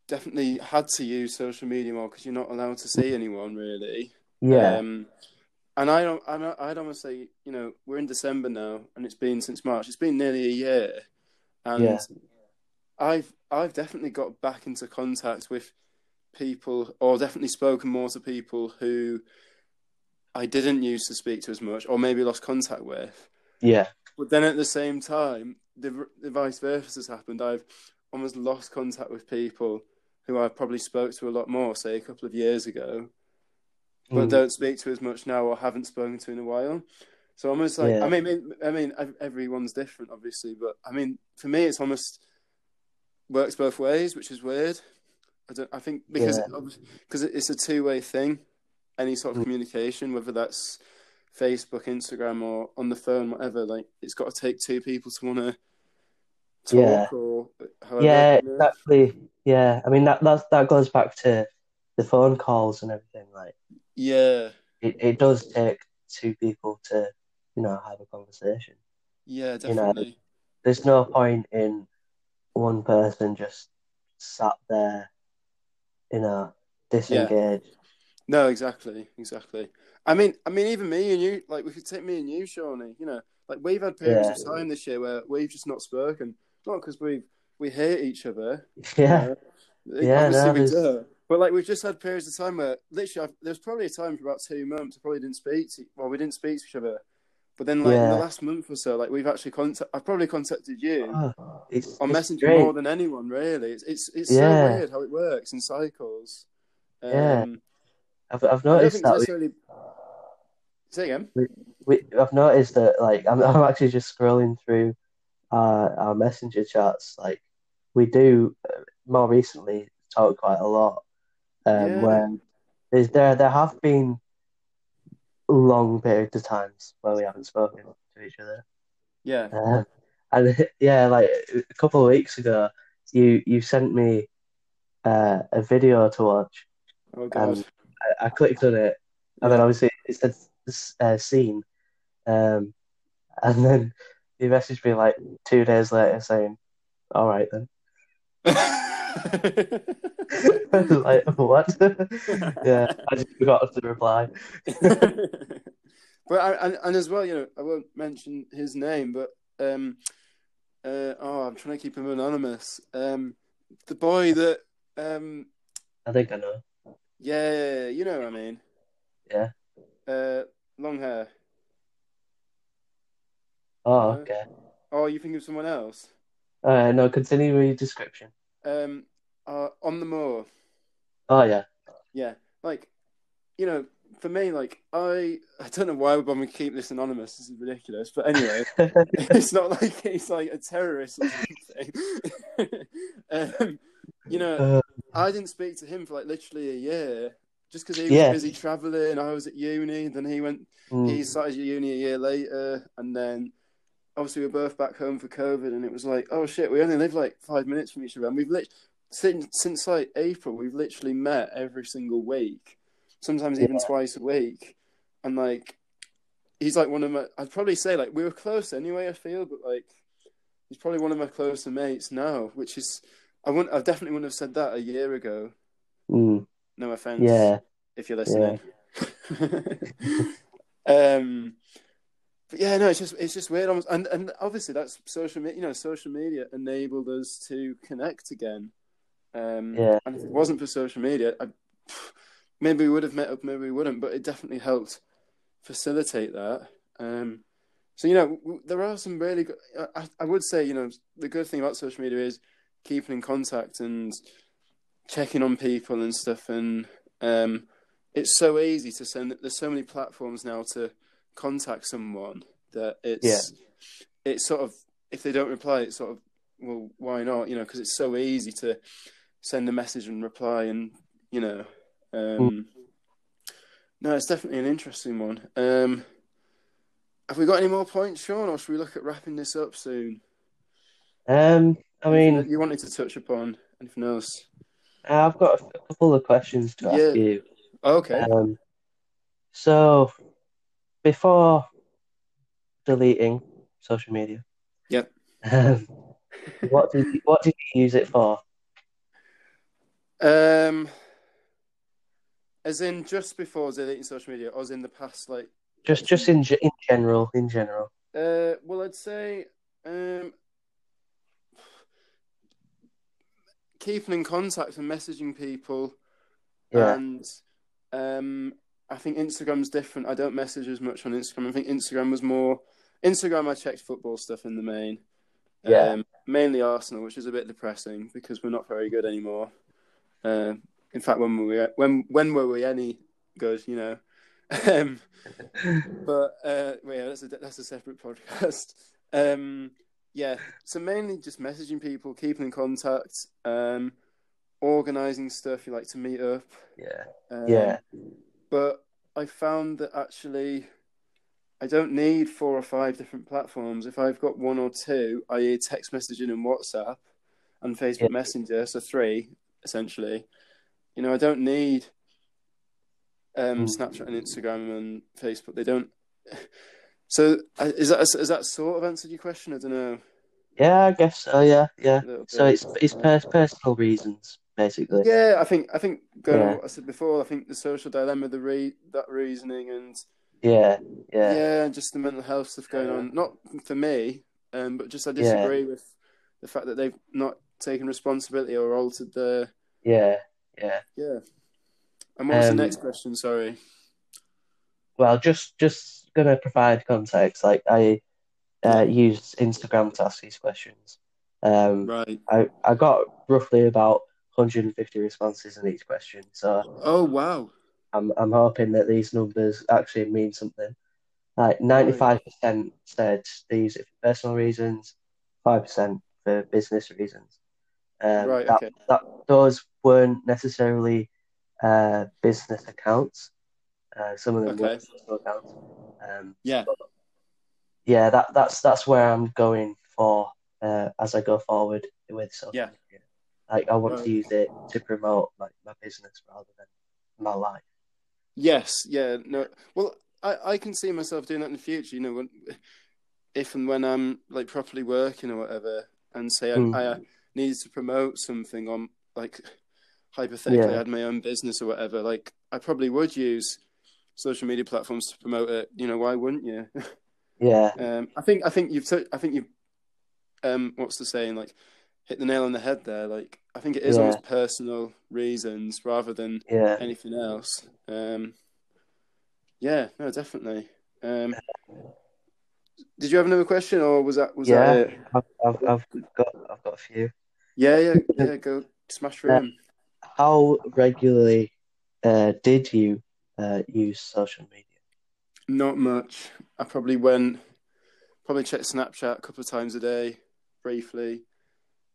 S1: definitely had to use social media more because you're not allowed to see anyone really.
S2: yeah,
S1: Um, and I don't, I don't, I'd almost say, you know, we're in December now, and it's been since March. It's been nearly a year, and
S2: Yeah.
S1: I've, I've definitely got back into contact with people, or definitely spoken more to people who I didn't used to speak to as much, or maybe lost contact with.
S2: Yeah.
S1: But then at the same time, the, the vice versa has happened. I've almost lost contact with people who I probably spoke to a lot more, say a couple of years ago, but
S2: Mm.
S1: don't speak to as much now or haven't spoken to in a while. So almost like
S2: Yeah.
S1: I mean, I mean, everyone's different, obviously, but I mean, for me, it's almost works both ways, which is weird. I don't. I think because
S2: Yeah.
S1: because it's a two way thing. Any sort of
S2: Mm.
S1: communication, whether that's Facebook, Instagram, or on the phone, whatever, like it's got to take two people to want to talk
S2: Yeah.
S1: or however.
S2: Yeah, exactly. Yeah, I mean that that that goes back to the phone calls and everything. Like
S1: yeah,
S2: it, it does take two people to, you know, have a conversation.
S1: yeah, definitely.
S2: You know. There's no point in one person just sat there, you know, disengaged.
S1: No, exactly, exactly. I mean, I mean, even me and you, like, we could take me and you, Shawnee. You know, like we've had periods of time this year where we've just not spoken, not because we we hate each other. (laughs)
S2: Yeah,
S1: you know.
S2: Yeah, no,
S1: we do. But like we've just had periods of time where literally I've, there's probably a time for about two months I probably didn't speak to well we didn't speak to each other, but then like in the last month or so like we've actually contact I've probably contacted you
S2: Oh, it's,
S1: on
S2: it's
S1: Messenger
S2: great.
S1: more than anyone really. It's it's, it's
S2: Yeah.
S1: so weird how it works in cycles. Um,
S2: Yeah. I've I've noticed that. We.
S1: Say again.
S2: we, I've noticed that. Like I'm (laughs) I'm actually just scrolling through our our messenger chats. Like we do uh, more recently talk quite a lot. Um,
S1: Yeah.
S2: when there there have been long periods of times where we haven't spoken to each other.
S1: Yeah.
S2: Um, and yeah, like a couple of weeks ago, you you sent me uh, a video to watch.
S1: Oh god.
S2: I, I clicked on it, and then obviously it said uh, seen, um, and then you messaged me like two days later saying, "All right then." (laughs) (laughs) Like, what? (laughs) yeah, I just forgot to reply.
S1: but I, and, and as well, you know, I won't mention his name, but um, uh, oh, I'm trying to keep him anonymous. Um, the boy that, um,
S2: I think I know.
S1: yeah, you know what I mean.
S2: Yeah.
S1: Uh, long hair.
S2: Oh,
S1: No.
S2: okay.
S1: Oh, you think of someone else?
S2: Uh, no, continue with your description.
S1: Um, uh, on the moor.
S2: Oh yeah,
S1: Yeah, like you know, for me, like I, I don't know why we're going to keep this anonymous. This is ridiculous. But anyway, (laughs) it's not like he's like a terrorist or something. (laughs) um, you know,
S2: Uh,
S1: I didn't speak to him for like literally a year, just because he was
S2: Yeah.
S1: busy traveling. I was at uni. Then he went.
S2: mm,
S1: He started uni a year later, and then obviously we were both back home for COVID, and it was like, oh shit, we only live like five minutes from each other, and we've lit since since like April, we've literally met every single week, sometimes even twice a week, and like he's like one of my. I'd probably say like we were close anyway. I feel, but like he's probably one of my closer mates now, which is I wouldn't. I definitely wouldn't have said that a year ago.
S2: mm,
S1: No offense
S2: yeah,
S1: if you're listening. (laughs) um, but yeah, no, it's just it's just weird, almost, and and obviously that's social media. You know, social media enabled us to connect again. Um,
S2: Yeah.
S1: and if it wasn't for social media, I, (sighs) maybe we would have met up, maybe we wouldn't, but it definitely helped facilitate that. Um, so you know, there are some really good. I, I would say, you know, the good thing about social media is keeping in contact and checking on people and stuff, and um, it's so easy to send. There's so many platforms now to contact someone that it's it's sort of if they don't reply, it's sort of well, why not? You know, because it's so easy to send a message and reply, and you know, um, no, it's definitely an interesting one. Um, have we got any more points, Sean, or should we look at wrapping this up soon?
S2: um, I mean,
S1: you wanted to touch upon anything else?
S2: I've got a couple of questions to ask
S1: Yeah.
S2: you.
S1: Okay.
S2: Um, so before deleting social media,
S1: Yep.
S2: um, what did you, what did you use it for?
S1: Um, as in just before deleting social media, or as in the past like
S2: Just just in in general, in general.
S1: Uh, well, I'd say um, keeping in contact and messaging people,
S2: Yeah,
S1: and um, I think Instagram's different. I don't message as much on Instagram. I think Instagram was more Instagram. I checked football stuff in the main,
S2: Yeah.
S1: um, mainly Arsenal, which is a bit depressing because we're not very good anymore. Uh, in fact, when were we when when were we any good? You know. (laughs) um, (laughs) but uh, well, yeah, that's a that's a separate podcast. Um, yeah, so mainly just messaging people, keeping in contact, um, organizing stuff. You like to meet up.
S2: yeah,
S1: Um,
S2: yeah,
S1: But I found that actually, I don't need four or five different platforms. If I've got one or two, i.e., text messaging and WhatsApp, and Facebook
S2: Yeah.
S1: Messenger, so three essentially. You know, I don't need um,
S2: Mm.
S1: Snapchat and Instagram and Facebook. They don't. (laughs) So uh, is that is that sort of answered your question? I don't know.
S2: yeah. I guess so. Yeah, yeah. So it's it's per- personal reasons basically.
S1: Yeah, I think I think going on what I said before, I think the social dilemma, the re that reasoning, and
S2: Yeah,
S1: yeah,
S2: yeah,
S1: just the mental health stuff going
S2: Yeah.
S1: on. Not for me, um, but just I
S2: Yeah.
S1: disagree with the fact that they've not taken responsibility or altered the
S2: yeah, yeah.
S1: yeah. And what was
S2: Um,
S1: the next question? Sorry.
S2: Well, just just gonna provide context. Like I uh, used Instagram to ask these questions. Um,
S1: Right.
S2: I I got roughly about 150 responses in each question, so
S1: Oh wow.
S2: I'm I'm hoping that these numbers actually mean something. Like 95% said use it for personal reasons, 5% for business reasons. Um,
S1: Right,
S2: that,
S1: okay.
S2: that those weren't necessarily uh, business accounts. Uh, some of them were personal accounts. Um,
S1: Yeah.
S2: yeah, that that's that's where I'm going for uh, as I go forward with social
S1: Yeah.
S2: Like I want
S1: Right.
S2: to use it to promote like my business rather than my life.
S1: Yes. Yeah. No. Well, I I can see myself doing that in the future. You know, when, if and when I'm like properly working or whatever, and say I,
S2: Mm.
S1: I needed to promote something on like hypothetically
S2: Yeah.
S1: I had my own business or whatever, like I probably would use social media platforms to promote it. You know, why wouldn't you? (laughs)
S2: Yeah,
S1: um, I think I think you've t- I think you've um what's the saying like hit the nail on the head there. Like I think it is
S2: Yeah.
S1: almost personal reasons rather than
S2: yeah.
S1: anything else. Um, yeah, no, definitely. Um, did you have another question, or was that was
S2: Yeah.
S1: that it?
S2: I've, I've, I've got I've got a few.
S1: Yeah, yeah, yeah. Go smash through
S2: Yeah.
S1: them.
S2: How regularly uh, did you uh, use social media?
S1: Not much. I probably went, probably checked Snapchat a couple of times a day, briefly.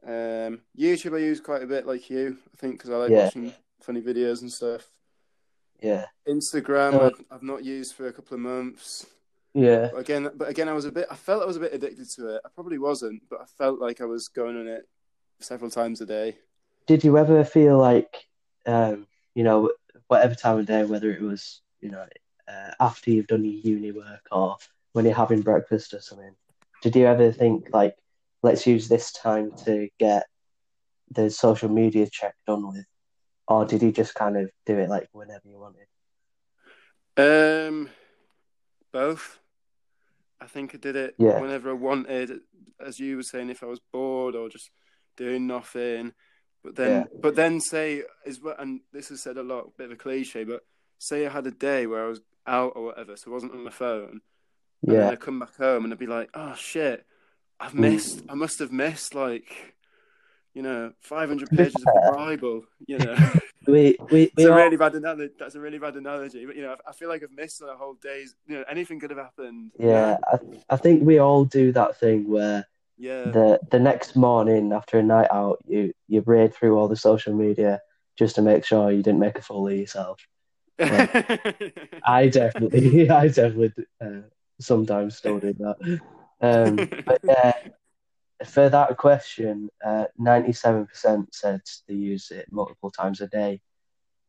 S1: Um, YouTube I use quite a bit, like you, I think, because I like
S2: Yeah.
S1: watching funny videos and stuff.
S2: Yeah,
S1: Instagram
S2: Uh,
S1: I've, I've not used for a couple of months.
S2: yeah,
S1: But again, but again, I was a bit. I felt I was a bit addicted to it. I probably wasn't, but I felt like I was going on it several times a day.
S2: Did you ever feel like, um, you know, whatever time of day, whether it was, you know, uh, after you've done your uni work or when you're having breakfast or something, did you ever think like, let's use this time to get the social media check done with, or did you just kind of do it like whenever you wanted?
S1: Um, both. I think I did it
S2: Yeah.
S1: whenever I wanted, as you were saying, if I was bored or just doing nothing. But then,
S2: Yeah.
S1: but then say is what, and this is said a lot, bit of a cliche, but say I had a day where I was out or whatever, so I wasn't on my phone, and then
S2: Yeah,
S1: I'd come back home and I'd be like, oh shit, I've missed, I must have missed like, you know, 500 (laughs) pages of the Bible, you know. (laughs)
S2: we (laughs) we
S1: a really bad analogy. That's a really bad analogy. But you know, I I feel like I've missed a whole day's. You know, anything could have happened.
S2: yeah. I I think we all do that thing where.
S1: yeah,
S2: the the next morning after a night out, you you raid through all the social media just to make sure you didn't make a fool of yourself. I definitely, I definitely uh, sometimes still do that. Um, (laughs) but yeah, for that question, uh, ninety-seven percent said they use it multiple times a day,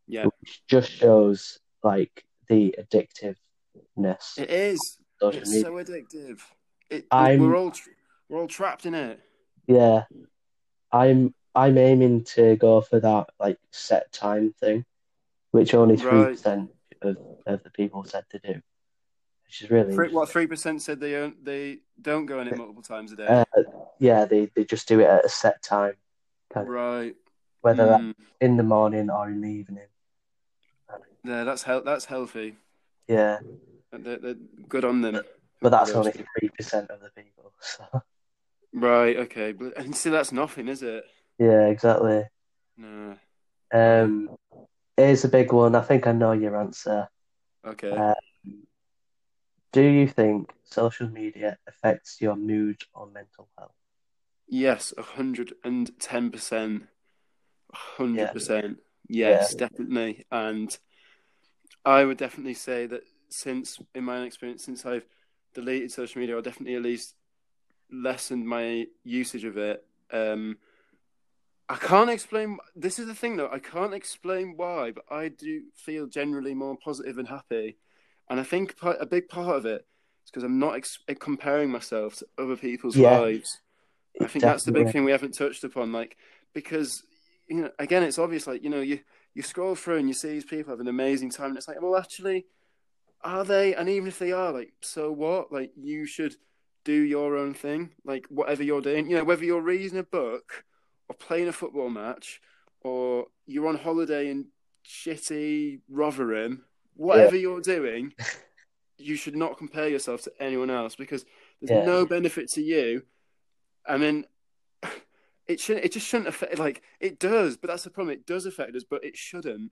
S1: yeah,
S2: which just shows like the addictiveness
S1: it is. It's
S2: media.
S1: so addictive. It, we're all we're all trapped in it.
S2: Yeah, I'm I'm aiming to go for that like set time thing, which only three
S1: Right.
S2: percent of, of the people said to do. Which is really
S1: Three, what three percent said they don't, they don't go on it multiple times a day.
S2: Uh, yeah, they, they just do it at a set time, kind of,
S1: right.
S2: whether that's
S1: Mm.
S2: in the morning or in the evening.
S1: Yeah, that's hel- that's healthy.
S2: Yeah,
S1: They're, they're good on them.
S2: but that's only three percent of the people. So
S1: Right. Okay. But and see, that's nothing, is it?
S2: yeah, exactly.
S1: No.
S2: Um, here's a big one. I think I know your answer.
S1: Okay.
S2: Uh, Do you think social media affects your mood or mental health?
S1: Yes, a hundred and ten percent. Hundred percent. Yes, definitely. And I would definitely say that since, in my own experience, since I've deleted social media, I've definitely at least lessened my usage of it. Um, I can't explain. This is the thing, though. I can't explain why, but I do feel generally more positive and happy. And I think a big part of it is because I'm not ex- comparing myself to other people's
S2: Yeah.
S1: lives. I think that's the big thing we haven't touched upon. Like, because you know, again, it's obvious. Like, you know, you you scroll through and you see these people have an amazing time, and it's like, well, actually, are they? And even if they are, like, so what? Like, you should do your own thing. Like, whatever you're doing, you know, whether you're reading a book or playing a football match or you're on holiday in shitty Rotherham, whatever you're doing, you should not compare yourself to anyone else because there's
S2: Yeah.
S1: no benefit to you. I mean, (sighs) it shouldn't. It just shouldn't affect. Like it does, but that's the problem. It does affect us, but it shouldn't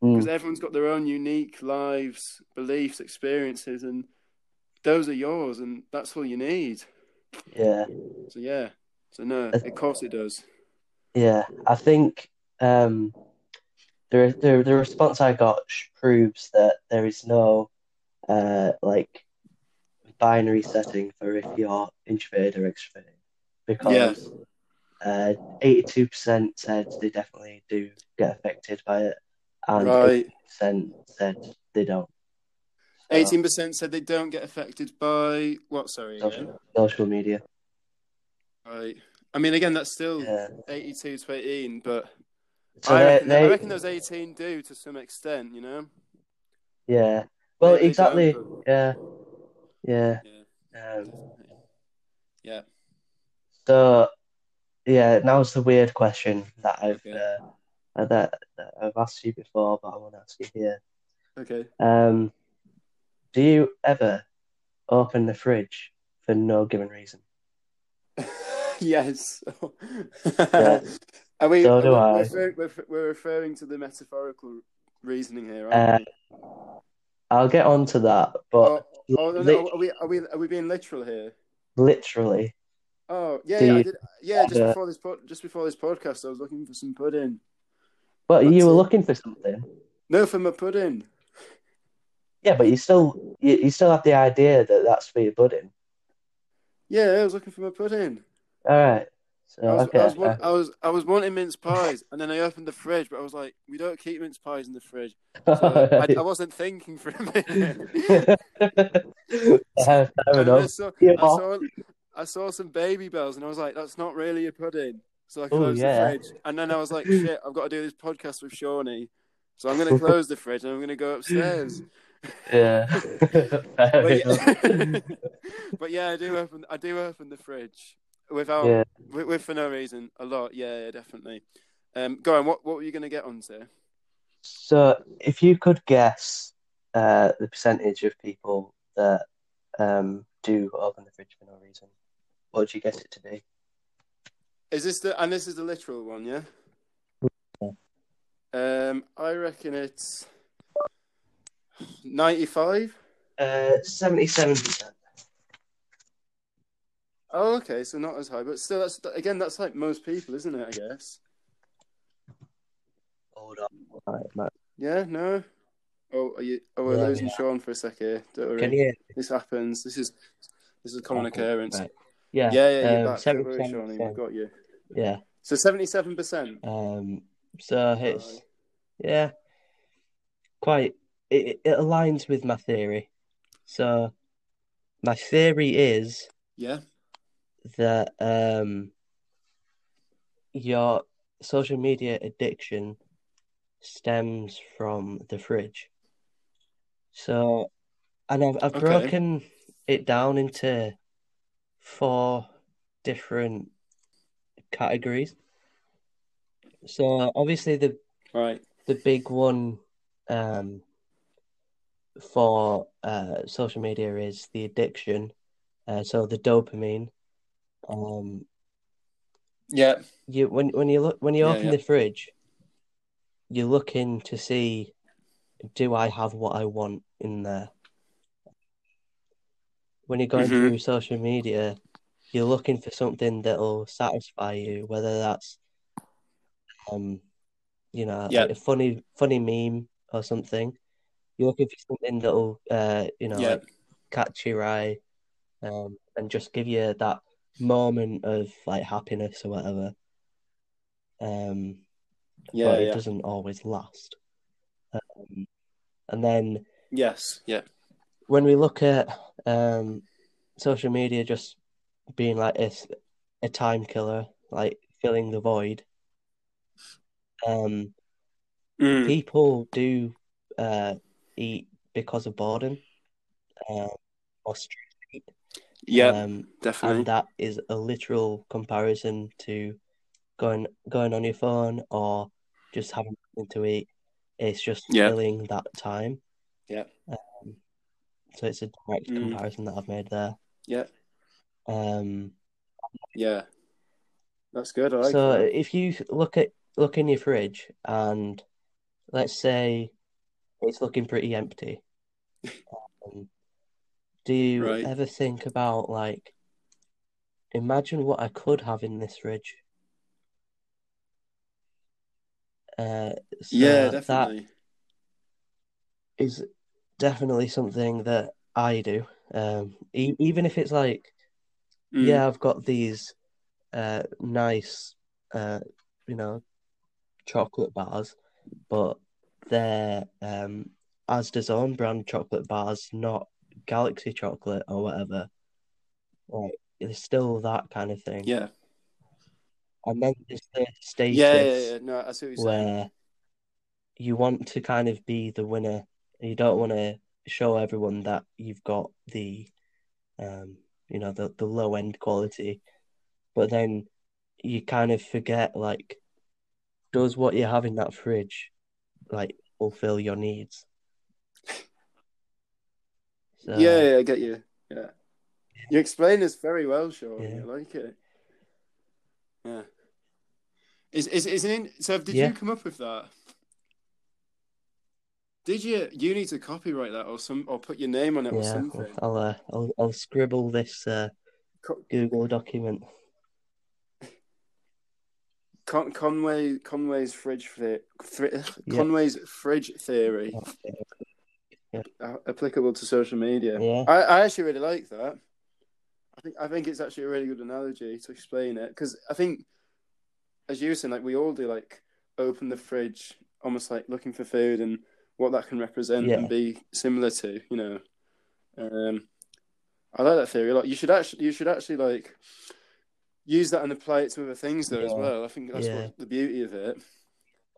S1: because
S2: Mm,
S1: everyone's got their own unique lives, beliefs, experiences, and those are yours, and that's all you need.
S2: yeah,
S1: So yeah. So no, of course it does.
S2: yeah. I think um, the the the response I got proves that there is no uh like binary setting for if you're introverted or extroverted because uh, 82% said they definitely do get affected by it, and
S1: Right.
S2: 80% said they don't. So,
S1: Eighteen percent said they don't get affected by what? Sorry.
S2: social, social media.
S1: Right. I mean, again, that's still
S2: Yeah.
S1: eighty-two to eighteen, but
S2: So
S1: I, reckon,
S2: they,
S1: I reckon those eighteen do to some extent. You know.
S2: yeah. Well,
S1: Maybe they
S2: exactly.
S1: don't,
S2: Yeah. Yeah.
S1: Yeah.
S2: Um,
S1: Yeah.
S2: so, yeah, now's the weird question that I've
S1: Okay.
S2: uh, that, that I've asked you before, but I want to ask you here.
S1: Okay.
S2: Um, do you ever open the fridge for no given reason? (laughs) (laughs)
S1: yes.
S2: Yeah. (laughs)
S1: Are we?
S2: So do
S1: we're,
S2: I.
S1: refer- we're, we're referring to the metaphorical reasoning here,
S2: Uh,
S1: aren't we?
S2: I'll get on to that, but
S1: Oh, oh, no, no, are we? Are we? Are we being literal here?
S2: literally,
S1: Oh, yeah, yeah, I did. Yeah, just before this pod, just before this podcast, I was looking for some pudding.
S2: but
S1: That's
S2: you were
S1: it.
S2: looking for something.
S1: No, for my pudding.
S2: Yeah, but you still you, you still have the idea that that's for your pudding.
S1: Yeah, I was looking for my pudding.
S2: All right. So
S1: I was,
S2: okay.
S1: I was, want, I was, I was wanting mince pies, and then I opened the fridge, but I was like, we don't keep mince pies in the fridge. So (laughs) I, I wasn't thinking for a minute. (laughs)
S2: Yeah, fair
S1: And then I saw,
S2: Yeah.
S1: I saw, I saw some Babybels, and I was like, that's not really a pudding. So I closed
S2: yeah.
S1: the fridge, and then I was like, shit, I've got to do this podcast with Shawnee. So I'm going to close the fridge, and I'm going to go upstairs.
S2: Yeah. (laughs)
S1: But yeah, but yeah, I do open, I do open the fridge without,
S2: Yeah.
S1: with, with for no reason, a lot. Yeah, yeah, definitely. Um, go on. What, what were you going to get onto?
S2: So if you could guess uh, the percentage of people that um, do open the fridge for no reason, what would you guess it to be?
S1: Is this the and this is the literal one, yeah? Um, I reckon it's ninety-five.
S2: Uh, seventy-seven percent.
S1: Oh, okay, so not as high, but still, that's again, that's like most people, isn't it? I guess.
S2: Hold on. Right, Matt.
S1: Yeah. No. Oh, are you? Oh, we're
S2: Yeah,
S1: losing
S2: yeah.
S1: Sean for a sec here. Don't worry.
S2: Can you?
S1: This happens. This is this is a common occurrence.
S2: right. Yeah.
S1: Yeah, yeah, you're
S2: um,
S1: back. Don't worry,
S2: 77%.
S1: We've got you.
S2: Yeah.
S1: So seventy-seven percent.
S2: Um, so it's yeah, quite. It, it aligns with my theory. So my theory is
S1: Yeah.
S2: That um, your social media addiction stems from the fridge. So and I've I've
S1: Okay.
S2: broken it down into four different categories. So obviously the
S1: Right.
S2: the big one um, for uh, social media is the addiction. Uh, so the dopamine. Um,
S1: Yeah.
S2: you when when you look when you
S1: Yeah,
S2: open
S1: yeah.
S2: the fridge, you're looking to see, do I have what I want in there? When you're going
S1: Mhm.
S2: through social media, you're looking for something that'll satisfy you, whether that's um, you know,
S1: Yeah.
S2: a funny funny meme or something. You're looking for something that'll uh, you know, like catch your eye, um, and just give you that moment of like happiness or whatever. Um,
S1: Yeah.
S2: but it
S1: Yeah.
S2: doesn't always last. Um, and then
S1: Yes. Yeah.
S2: when we look at um, social media just being like a, a time killer, like filling the void, um,
S1: Mm.
S2: people do uh, eat because of boredom um, or street
S1: Yeah.
S2: um,
S1: definitely.
S2: and that is a literal comparison to going going on your phone or just having something to eat. It's just
S1: Yeah.
S2: filling that time.
S1: Yeah.
S2: Um, so it's a direct
S1: Mm.
S2: comparison that I've made there.
S1: Yeah.
S2: Um,
S1: Yeah. That's good. I like
S2: so
S1: that.
S2: if you look at look in your fridge and let's say it's looking pretty empty, (laughs) um, do you
S1: Right.
S2: ever think about like, imagine what I could have in this ridge? Uh, so
S1: Yeah,
S2: that
S1: definitely.
S2: is definitely something that I do. Um, e even if it's like,
S1: Mm.
S2: yeah, I've got these uh nice uh you know chocolate bars, but they're um Asda's own brand chocolate bars, not Galaxy chocolate or whatever. Like it's still that kind of thing.
S1: Yeah.
S2: And then there's the
S1: Yeah. Yeah. Yeah. No, I see what you're saying.
S2: where you want to kind of be the winner. You don't want to show everyone that you've got the um you know the the low end quality, but then you kind of forget like does what you have in that fridge like fulfill your needs? So
S1: Yeah, yeah, I get you. Yeah. You explain this very well, Sean.
S2: Yeah.
S1: I like it. Yeah. Is is is it in, so did
S2: Yeah.
S1: you come up with that? Did you you need to copyright that or some or put your name on it or something?
S2: I'll uh, I'll I'll scribble this uh,
S1: Co-
S2: Google document.
S1: Con- Conway Conway's fridge the-
S2: Yeah.
S1: Conway's fridge theory
S2: Yeah.
S1: uh, applicable to social media.
S2: Yeah.
S1: I, I actually really like that. I think I think it's actually a really good analogy to explain it because I think, as you were saying, like we all do, like open the fridge, almost like looking for food and what that can represent
S2: Yeah.
S1: and be similar to, you know. Um, I like that theory a lot. You should actually, you should actually like use that and apply it to other things though as well. I think that's
S2: Yeah.
S1: what the beauty of it.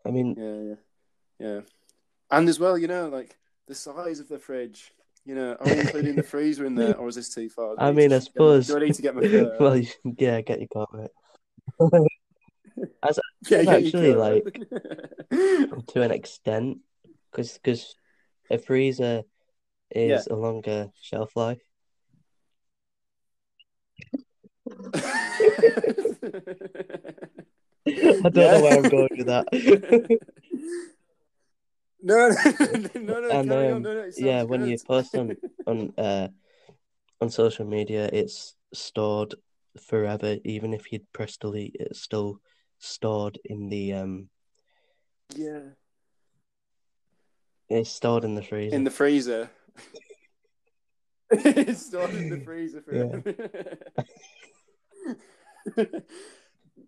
S2: I mean,
S1: Yeah, yeah, yeah. And as well, you know, like the size of the fridge. You know, are we including the (laughs) freezer in there, or is this too far?
S2: I mean, I
S1: my-
S2: suppose.
S1: Do I need to get my
S2: well, you- yeah, get your coat right. (laughs) As
S1: Yeah,
S2: actually,
S1: coat. (laughs)
S2: to an extent, because because a freezer is a longer shelf life. I don't know where I'm going with that.
S1: No, no, no, no,
S2: And,
S1: carry
S2: um,
S1: on. No, no,
S2: yeah,
S1: sounds
S2: when you post on (laughs) on uh on social media, it's stored forever. Even if you'd press delete, it's still stored in the um.
S1: Yeah.
S2: It's stored in the freezer.
S1: In the freezer. (laughs) it's stored in the freezer (laughs) forever.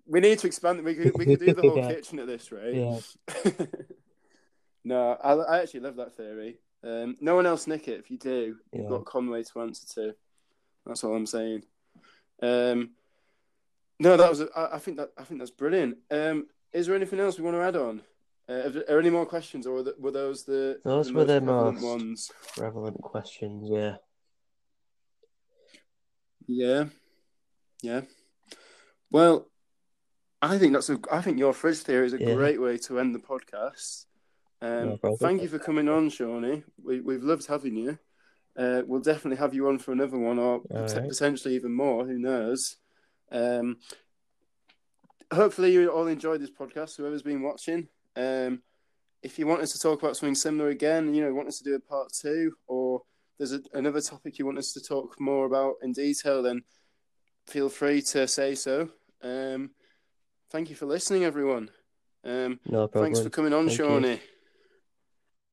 S1: we need to expand. We could we could do the whole
S2: Yeah.
S1: kitchen at this rate.
S2: Yeah.
S1: No, I, I actually love that theory. Um, no one else nick it. If you do, you've
S2: Yeah.
S1: got Conway to answer to. That's all I'm saying. Um, no, that was. I, I think that I think that's brilliant. Um, is there anything else we want to add on? Uh, are there any more questions, or were, those the
S2: Those
S1: the
S2: were the most-
S1: ones?
S2: Relevant questions, yeah.
S1: Yeah, yeah. Well, I think that's a. I think your fridge theory is a
S2: Yeah.
S1: great way to end the podcast. Um,
S2: No
S1: thank you for coming on, Shawnee. We, we've loved having you. Uh, we'll definitely have you on for another one, or pot-
S2: right.
S1: potentially even more. Who knows? Um, hopefully, you all enjoyed this podcast. Whoever's been watching, um, if you want us to talk about something similar again, you know, want us to do a part two, or there's a, another topic you want us to talk more about in detail, then feel free to say so. Um, thank you for listening, everyone. Um,
S2: No problem.
S1: thanks for coming on,
S2: Thank you.
S1: Shawnee.